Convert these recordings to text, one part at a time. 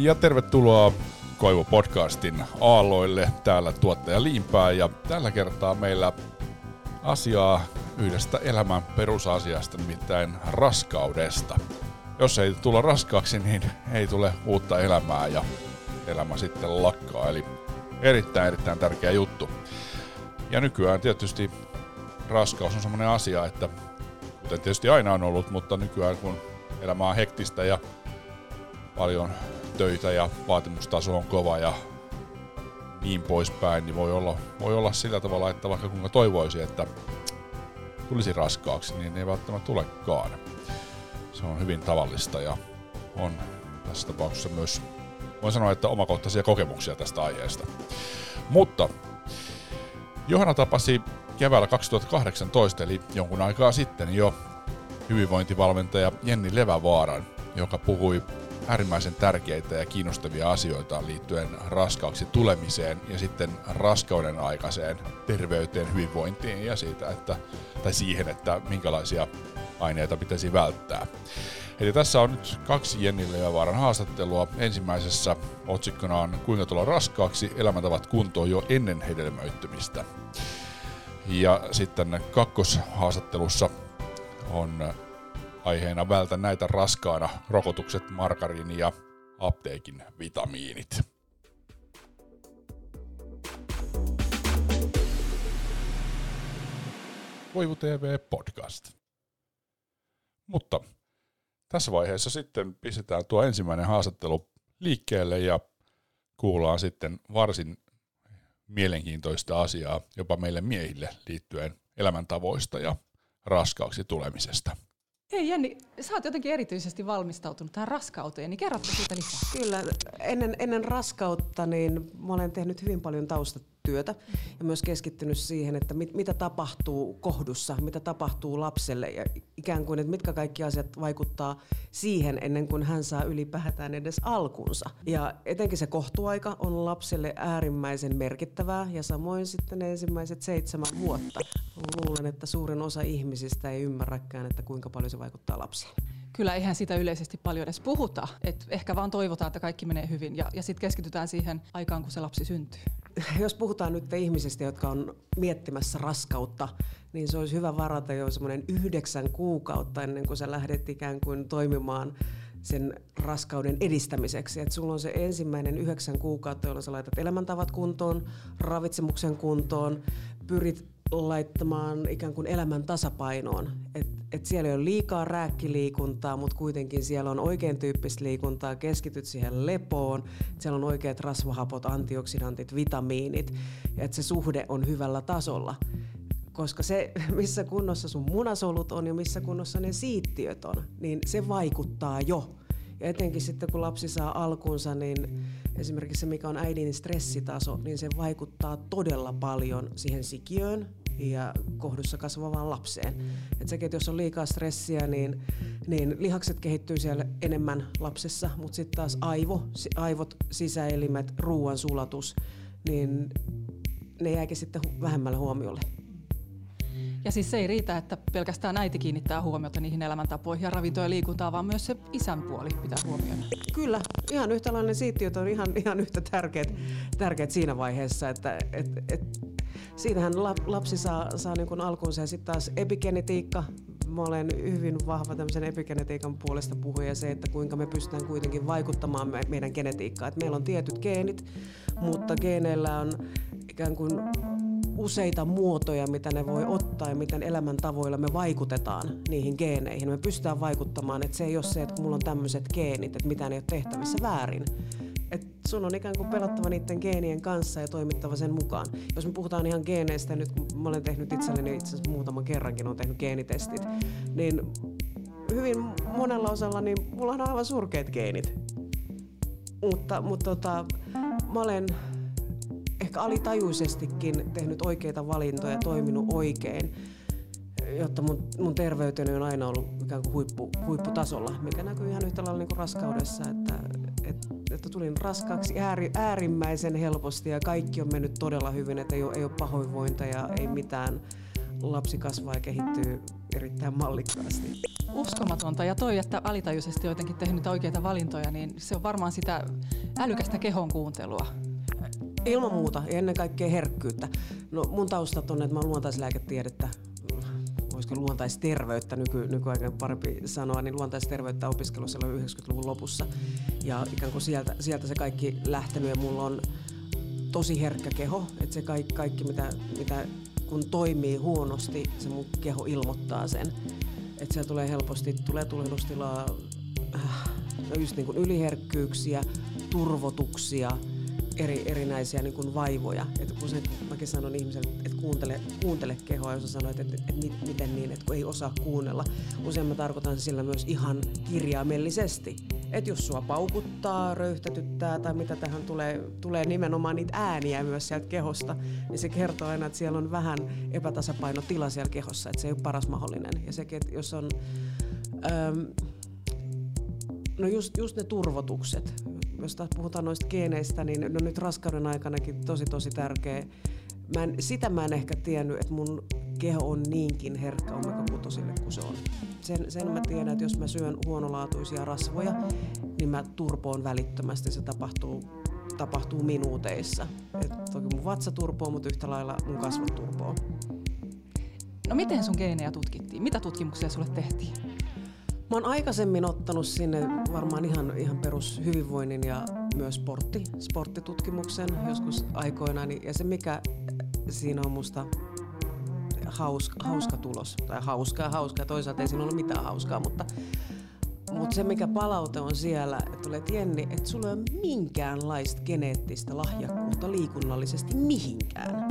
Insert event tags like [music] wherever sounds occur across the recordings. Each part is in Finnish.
Ja tervetuloa Koivu podcastin aalloille. Täällä tuottaja Liimpää ja tällä kertaa meillä asiaa yhdestä elämän perusasiasta, nimittäin raskaudesta. Jos ei tulla raskaaksi, niin ei tule uutta elämää ja elämä sitten lakkaa. Eli erittäin erittäin tärkeä juttu. Ja nykyään tietysti raskaus on sellainen asia, että kuten tietysti aina on ollut, mutta nykyään kun elämä on hektistä ja paljon töitä ja vaatimustaso on kova ja niin poispäin, niin voi olla, voi olla sillä tavalla, että vaikka kuinka toivoisi, että tulisi raskaaksi, niin ei välttämättä tulekaan. Se on hyvin tavallista ja on tässä tapauksessa myös, voin sanoa, että omakohtaisia kokemuksia tästä aiheesta. Mutta Johanna tapasi keväällä 2018, eli jonkun aikaa sitten jo, hyvinvointivalmentaja Jenni Levävaaran, joka puhui äärimmäisen tärkeitä ja kiinnostavia asioita liittyen raskaaksi tulemiseen ja sitten raskauden aikaiseen terveyteen, hyvinvointiin ja siitä, että, tai siihen, että minkälaisia aineita pitäisi välttää. Eli tässä on nyt kaksi Jenni Levävaaran haastattelua. Ensimmäisessä otsikkona on Kuinka tulla raskaaksi, elämäntavat kuntoon jo ennen hedelmöittymistä. Ja sitten kakkoshaastattelussa on aiheena vältä näitä raskaana rokotukset, margariini ja apteekin vitamiinit. Voivu TV Podcast. Mutta tässä vaiheessa sitten pistetään tuo ensimmäinen haastattelu liikkeelle ja kuullaan sitten varsin mielenkiintoista asiaa jopa meille miehille liittyen elämäntavoista ja raskaaksi tulemisesta. Hei Jenni, sä oot jotenkin erityisesti valmistautunut tähän raskauteen, niin kerrotko siitä lisää? Kyllä, ennen, ennen raskautta niin mä olen tehnyt hyvin paljon taustatyötä ja myös keskittynyt siihen, että mit, mitä tapahtuu kohdussa, mitä tapahtuu lapselle ja ikään kuin, että mitkä kaikki asiat vaikuttaa siihen ennen kuin hän saa ylipäätään edes alkunsa. Ja etenkin se kohtuaika on lapselle äärimmäisen merkittävää ja samoin sitten ensimmäiset seitsemän vuotta. Luulen, että suurin osa ihmisistä ei ymmärräkään, että kuinka paljon se vaikuttaa lapsiin. Kyllä, eihän sitä yleisesti paljon edes puhuta. Et ehkä vaan toivotaan, että kaikki menee hyvin ja, ja sitten keskitytään siihen aikaan, kun se lapsi syntyy. [laughs] Jos puhutaan nyt ihmisistä, jotka on miettimässä raskautta, niin se olisi hyvä varata jo semmoinen yhdeksän kuukautta ennen kuin sä lähdet ikään kuin toimimaan sen raskauden edistämiseksi. Että sulla on se ensimmäinen yhdeksän kuukautta, jolloin sä laitat elämäntavat kuntoon, ravitsemuksen kuntoon, pyrit laittamaan ikään kuin elämän tasapainoon. Et, et siellä ei ole liikaa rääkkiliikuntaa, mutta kuitenkin siellä on oikein tyyppistä liikuntaa, keskityt siihen lepoon, siellä on oikeat rasvahapot, antioksidantit, vitamiinit, että se suhde on hyvällä tasolla. Koska se, [laughs] missä kunnossa sun munasolut on ja missä kunnossa ne siittiöt on, niin se vaikuttaa jo. Ja etenkin sitten kun lapsi saa alkunsa, niin esimerkiksi se mikä on äidin stressitaso, niin se vaikuttaa todella paljon siihen sikiöön, ja kohdussa kasvavaan lapseen. Et sekin, että jos on liikaa stressiä, niin, niin lihakset kehittyy siellä enemmän lapsessa, mutta sitten taas aivo, aivot, sisäelimet, ruoan sulatus, niin ne jääkin sitten vähemmälle huomiolle. Ja siis se ei riitä, että pelkästään äiti kiinnittää huomiota niihin elämäntapoihin ja ravintoon ja liikuntaan, vaan myös se isän puoli pitää huomioida. Kyllä, ihan yhtälainen siittiöt on ihan, ihan yhtä tärkeät, tärkeät siinä vaiheessa, että et, et, siinähän lapsi saa, saa niin kuin alkunsa ja sitten taas epigenetiikka, mä olen hyvin vahva tämmöisen epigenetiikan puolesta puhuja se, että kuinka me pystytään kuitenkin vaikuttamaan me, meidän genetiikkaan. Et meillä on tietyt geenit, mutta geeneillä on ikään kuin useita muotoja, mitä ne voi ottaa ja miten elämäntavoilla me vaikutetaan niihin geeneihin. Me pystytään vaikuttamaan, että se ei ole se, että mulla on tämmöiset geenit, että mitä ei ole tehtävissä väärin. Sun on ikään kuin pelattava niiden geenien kanssa ja toimittava sen mukaan. Jos me puhutaan ihan geeneistä, nyt kun mä olen tehnyt itselleni itse asiassa muutaman kerrankin, on tehnyt geenitestit, niin hyvin monella osalla niin mulla on aivan surkeat geenit. Mutta, mutta tota, mä olen ehkä alitajuisestikin tehnyt oikeita valintoja, toiminut oikein, jotta mun, mun terveyteni on aina ollut ikään kuin huippu, huipputasolla, mikä näkyy ihan yhtä lailla niin kuin raskaudessa, että, että, että tulin raskaaksi ääri, äärimmäisen helposti ja kaikki on mennyt todella hyvin, että ei ole, ei ole pahoinvointa ja ei mitään lapsi kasvaa ja kehittyy erittäin mallikkaasti. Uskomatonta. Ja toi, että alitajuisesti jotenkin tehnyt oikeita valintoja, niin se on varmaan sitä älykästä kehon kuuntelua. Ilman muuta ja ennen kaikkea herkkyyttä. No mun taustat on, että mä oon luontaislääketiedettä olisiko luontaisterveyttä nyky, nykyaikana parempi sanoa, niin luontaisterveyttä opiskelua silloin 90-luvun lopussa. Ja ikään kuin sieltä, sieltä se kaikki lähtenyt ja mulla on tosi herkkä keho, että se kaikki, kaikki mitä, mitä kun toimii huonosti, se mun keho ilmoittaa sen. Että siellä tulee helposti, tulee tulehdustilaa, äh, just niin kuin yliherkkyyksiä, turvotuksia, eri, erinäisiä niin kuin vaivoja. Että kun se, mäkin sanon ihmiselle, että kuuntele, kuuntele kehoa, jos sanoit, että, että, että miten niin, että kun ei osaa kuunnella. Usein mä tarkoitan sillä myös ihan kirjaimellisesti. Että jos sua paukuttaa, röyhtätyttää tai mitä tähän tulee, tulee nimenomaan niitä ääniä myös sieltä kehosta, niin se kertoo aina, että siellä on vähän epätasapainotila siellä kehossa, että se ei ole paras mahdollinen. Ja sekin, että jos on... Öm, No just, just ne turvotukset. Jos taas puhutaan noista geeneistä, niin no nyt raskauden aikanakin tosi tosi tärkeä. Mä en, sitä mä en ehkä tiennyt, että mun keho on niinkin herkkä omega kuin se on. Sen, sen mä tiedän, että jos mä syön huonolaatuisia rasvoja, niin mä turpoon välittömästi. Se tapahtuu, tapahtuu minuuteissa. Et toki mun vatsa turpoo, mutta yhtä lailla mun kasvot turpoo. No miten sun geenejä tutkittiin? Mitä tutkimuksia sulle tehtiin? Mä oon aikaisemmin ottanut sinne varmaan ihan, ihan perus hyvinvoinnin ja myös sportti, sporttitutkimuksen joskus aikoinaan. Ja se mikä siinä on musta hauska, hauska tulos, tai hauskaa hauskaa, toisaalta ei siinä ole mitään hauskaa, mutta, mutta se mikä palaute on siellä, että tulee Jenni, että sulla ei ole minkäänlaista geneettistä lahjakkuutta liikunnallisesti mihinkään.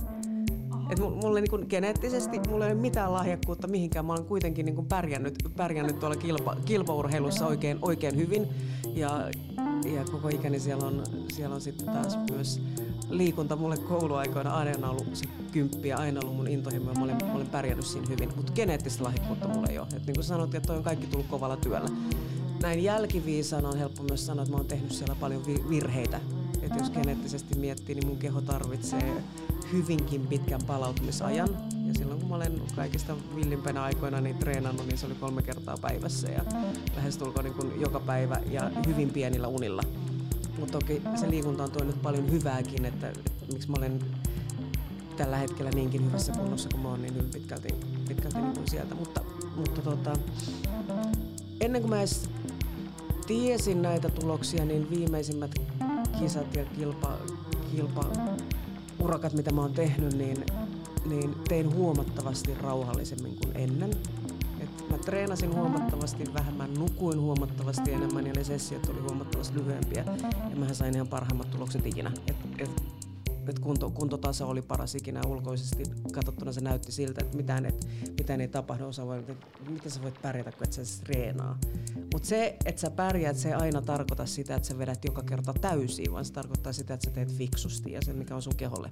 Et mulle niin geneettisesti mulla ei ole mitään lahjakkuutta mihinkään. Mä olen kuitenkin niin pärjännyt, pärjännyt tuolla kilpa, kilpaurheilussa oikein, oikein hyvin. Ja, ja koko ikäni siellä on, siellä on sitten taas myös liikunta mulle kouluaikoina aina ollut se kymppi ja aina ollut mun intohimo mä olen, mä olen pärjännyt siinä hyvin. Mutta geneettistä lahjakkuutta mulla ei ole. Et niin kuin sanottiin, että toi on kaikki tullut kovalla työllä. Näin jälkiviisana on helppo myös sanoa, että mä oon tehnyt siellä paljon virheitä. Että jos geneettisesti miettii, niin mun keho tarvitsee hyvinkin pitkän palautumisajan. Ja silloin kun mä olen kaikista villimpänä aikoina niin treenannut, niin se oli kolme kertaa päivässä ja lähestulkoon niin kuin joka päivä ja hyvin pienillä unilla. Mutta toki se liikunta on tuonut paljon hyvääkin, että, että miksi mä olen tällä hetkellä niinkin hyvässä kunnossa kuin mä oon, niin hyvin pitkälti, pitkälti niin kuin sieltä. Mutta, mutta tota, ennen kuin mä edes tiesin näitä tuloksia, niin viimeisimmät kisat ja kilpa, kilpa urakat, mitä mä oon tehnyt, niin, niin tein huomattavasti rauhallisemmin kuin ennen. Et mä treenasin huomattavasti vähemmän, nukuin huomattavasti enemmän ja ne sessiot oli huomattavasti lyhyempiä. Ja mä sain ihan parhaimmat tulokset ikinä. Et, et, et kunto, kuntotaso oli paras ikinä ulkoisesti katsottuna se näytti siltä, että mitään, et, mitään ei tapahdu. Osa voi, että miten sä voit pärjätä, kun et sä treenaa. Mutta se, että sä pärjäät, se ei aina tarkoita sitä, että sä vedät joka kerta täysin, vaan se tarkoittaa sitä, että sä teet fiksusti ja sen, mikä on sun keholle,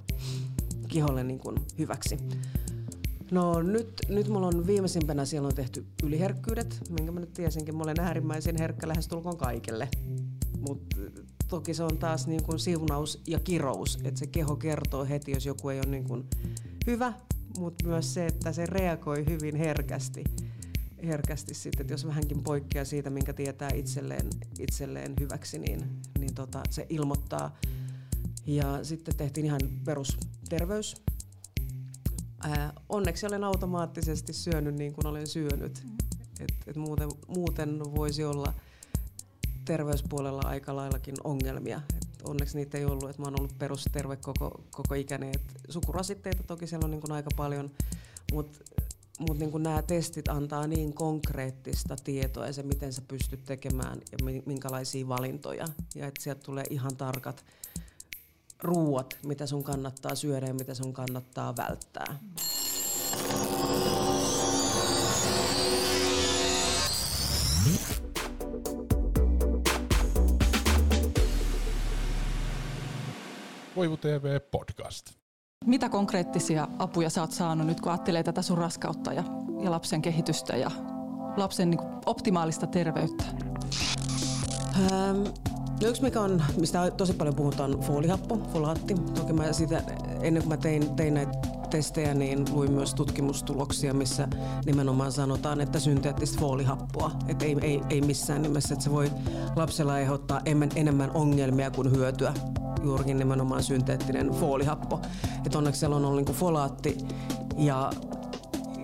keholle niin kuin hyväksi. No nyt, nyt mulla on viimeisimpänä siellä on tehty yliherkkyydet, minkä mä nyt tiesinkin. Mä olen äärimmäisen herkkä lähestulkoon kaikelle. Mutta toki se on taas niin kuin siunaus ja kirous, että se keho kertoo heti, jos joku ei ole niin kuin hyvä, mutta myös se, että se reagoi hyvin herkästi herkästi sitten, että jos vähänkin poikkeaa siitä, minkä tietää itselleen, itselleen hyväksi, niin, niin tota, se ilmoittaa. Ja sitten tehtiin ihan perusterveys. Ää, onneksi olen automaattisesti syönyt niin kuin olen syönyt. Et, et muuten, muuten voisi olla terveyspuolella aika laillakin ongelmia. Et onneksi niitä ei ollut, että mä oon ollut perusterve koko, koko ikäni. Et sukurasitteita toki siellä on niin aika paljon, mutta mutta niin nämä testit antaa niin konkreettista tietoa ja se, miten sä pystyt tekemään ja minkälaisia valintoja. Ja että sieltä tulee ihan tarkat ruuat, mitä sun kannattaa syödä ja mitä sun kannattaa välttää. Voivu TV Podcast. Mitä konkreettisia apuja sä oot saanut nyt, kun ajattelee tätä sun raskautta ja, ja lapsen kehitystä ja lapsen niin optimaalista terveyttä? Ähm, no yksi mikä on, mistä tosi paljon puhutaan, foolihappo, folaatti. Toki mä siitä, ennen kuin mä tein, tein näitä testejä, niin luin myös tutkimustuloksia, missä nimenomaan sanotaan, että synteettistä foolihappoa, että ei, ei, ei missään nimessä, että se voi lapsella aiheuttaa enemmän ongelmia kuin hyötyä juurikin nimenomaan synteettinen foolihappo. Että onneksi siellä on ollut niin folaatti ja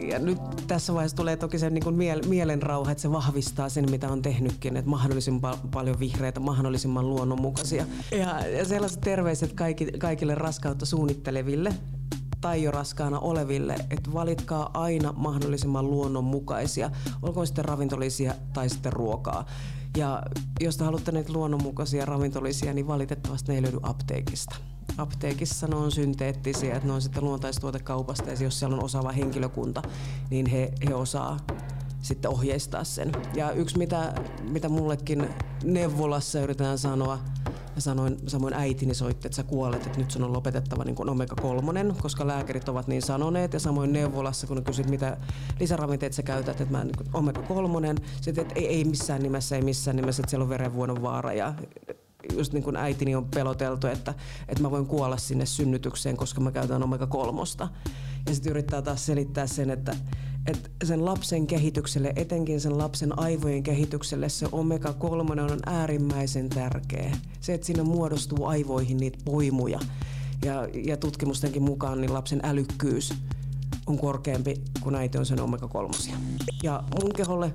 ja nyt tässä vaiheessa tulee toki se niin kuin miel, mielenrauha, että se vahvistaa sen, mitä on tehnytkin, että mahdollisimman paljon vihreitä, mahdollisimman luonnonmukaisia. Ja, ja sellaiset terveiset kaikki, kaikille raskautta suunnitteleville tai jo raskaana oleville, että valitkaa aina mahdollisimman luonnonmukaisia, olkoon sitten ravintolisia tai sitten ruokaa. Ja jos te haluatte näitä luonnonmukaisia ravintolisia, niin valitettavasti ne ei löydy apteekista apteekissa ne on synteettisiä, että ne on sitten luontaistuotekaupasta ja jos siellä on osaava henkilökunta, niin he, he osaa sitten ohjeistaa sen. Ja yksi mitä, mitä mullekin neuvolassa yritetään sanoa, ja sanoin, samoin äitini soitti, että sä kuolet, että nyt sun on lopetettava niin omega-3, koska lääkärit ovat niin sanoneet. Ja samoin neuvolassa, kun kysyt, mitä lisäravinteet sä käytät, että mä niin omega-3, sitten että ei, ei missään nimessä, ei missään nimessä, että siellä on verenvuodon vaara. Ja just niin kuin äitini on peloteltu, että, että mä voin kuolla sinne synnytykseen, koska mä käytän omega-3. Ja sitten yrittää taas selittää sen, että, että sen lapsen kehitykselle, etenkin sen lapsen aivojen kehitykselle, se omega-3 on äärimmäisen tärkeä. Se, että siinä muodostuu aivoihin niitä poimuja. Ja, ja tutkimustenkin mukaan niin lapsen älykkyys on korkeampi kuin äiti on sen omega-3. Ja mun keholle,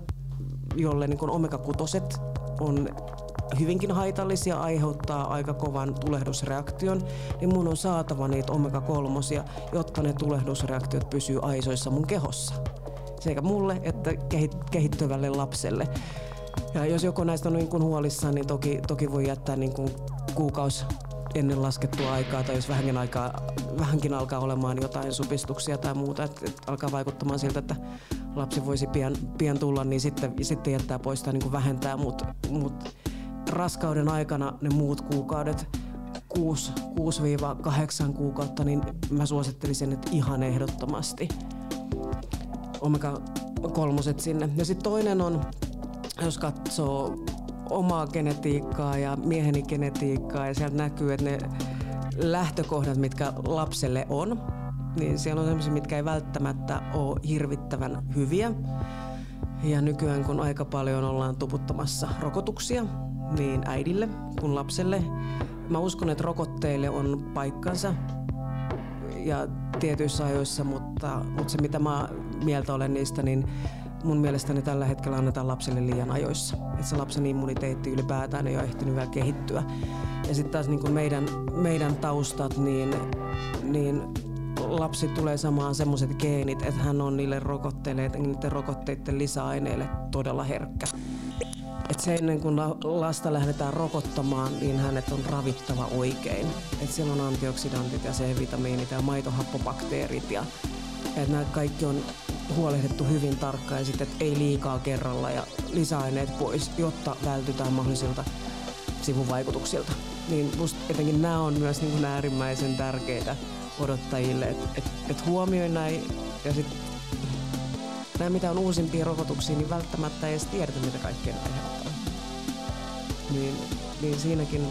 jolle niin omega-6 on hyvinkin haitallisia, aiheuttaa aika kovan tulehdusreaktion, niin mun on saatava niitä omega-3, jotta ne tulehdusreaktiot pysyy aisoissa mun kehossa. Sekä mulle että kehittyvälle lapselle. Ja jos joku näistä on niin kuin huolissaan, niin toki, toki voi jättää niin kuin kuukausi ennen laskettua aikaa, tai jos vähänkin, aikaa, vähänkin alkaa olemaan jotain supistuksia tai muuta, että, että alkaa vaikuttamaan siltä, että lapsi voisi pian, pian tulla, niin sitten, sitten jättää pois tai niin kuin vähentää, mutta mut raskauden aikana ne muut kuukaudet, 6-8 kuukautta, niin mä suosittelisin, että ihan ehdottomasti omega kolmoset sinne. Ja sitten toinen on, jos katsoo omaa genetiikkaa ja mieheni genetiikkaa ja sieltä näkyy, että ne lähtökohdat, mitkä lapselle on, niin siellä on sellaisia, mitkä ei välttämättä ole hirvittävän hyviä. Ja nykyään kun aika paljon ollaan tuputtamassa rokotuksia, niin äidille kuin lapselle. Mä uskon, että rokotteille on paikkansa ja tietyissä ajoissa, mutta, mutta se mitä mä mieltä olen niistä, niin mun mielestäni tällä hetkellä annetaan lapselle liian ajoissa. Että se lapsen immuniteetti ylipäätään ei ole ehtinyt vielä kehittyä. Ja sitten taas niin meidän, meidän taustat, niin, niin lapsi tulee samaan semmoiset geenit, että hän on niille rokotteille, niiden rokotteiden lisäaineille todella herkkä että se ennen kuin lasta lähdetään rokottamaan, niin hänet on ravittava oikein. Että siellä on antioksidantit ja C-vitamiinit ja maitohappobakteerit ja että nämä kaikki on huolehdittu hyvin tarkkaan ja että ei liikaa kerralla ja lisäaineet pois, jotta vältytään mahdollisilta sivuvaikutuksilta. Niin musta etenkin nämä on myös niin kuin äärimmäisen tärkeitä odottajille, että et, et huomioi näin ja sitten nämä mitä on uusimpia rokotuksia, niin välttämättä ei edes tiedetä, mitä kaikkea aiheuttaa. Niin, niin siinäkin,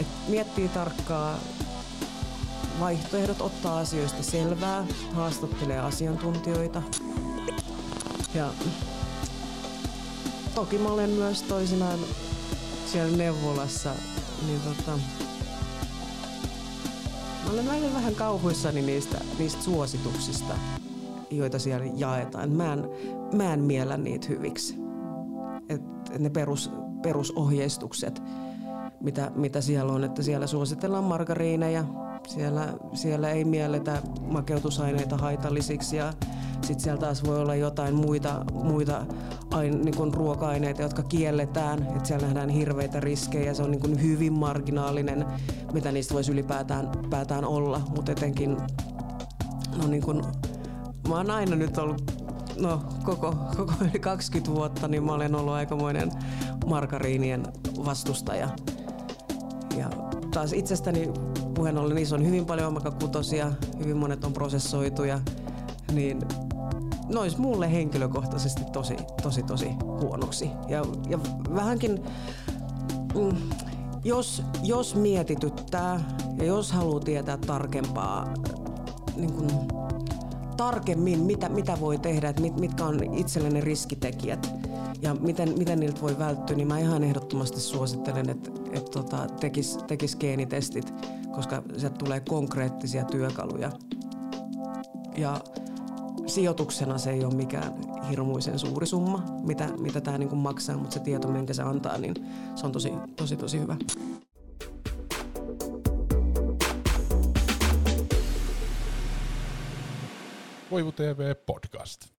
että miettii tarkkaa vaihtoehdot, ottaa asioista selvää, haastattelee asiantuntijoita. Ja toki mä olen myös toisinaan siellä neuvolassa, niin tota, mä olen aina vähän kauhuissani niistä, niistä suosituksista, joita siellä jaetaan. Mä en, mä en miellä niitä hyviksi. Et, et ne perus, perusohjeistukset, mitä, mitä siellä on, että siellä suositellaan margariineja, siellä, siellä ei mielletä makeutusaineita haitallisiksi ja sitten siellä taas voi olla jotain muita, muita ain, niin kuin ruoka-aineita, jotka kielletään. Et siellä nähdään hirveitä riskejä, se on niin kuin hyvin marginaalinen, mitä niistä voisi ylipäätään päätään olla, mutta etenkin no niin kuin Mä oon aina nyt ollut, no koko, koko [laughs] yli 20 vuotta, niin mä olen ollut aikamoinen markariinien vastustaja. Ja taas itsestäni puheen ollen niissä on hyvin paljon omakakutosia, hyvin monet on prosessoituja, niin ne olisi mulle henkilökohtaisesti tosi, tosi, tosi huonoksi. Ja, ja vähänkin, mm, jos, jos mietityttää ja jos haluaa tietää tarkempaa niin kuin, tarkemmin, mitä, mitä voi tehdä, että mit, mitkä on itselle ne riskitekijät ja miten, miten niiltä voi välttyä, niin mä ihan ehdottomasti suosittelen, että et tota, tekis, tekis geenitestit, koska sieltä tulee konkreettisia työkaluja. Ja sijoituksena se ei ole mikään hirmuisen suuri summa, mitä, mitä tämä niinku maksaa, mutta se tieto, minkä se antaa, niin se on tosi, tosi, tosi hyvä. Koivu TV Podcast.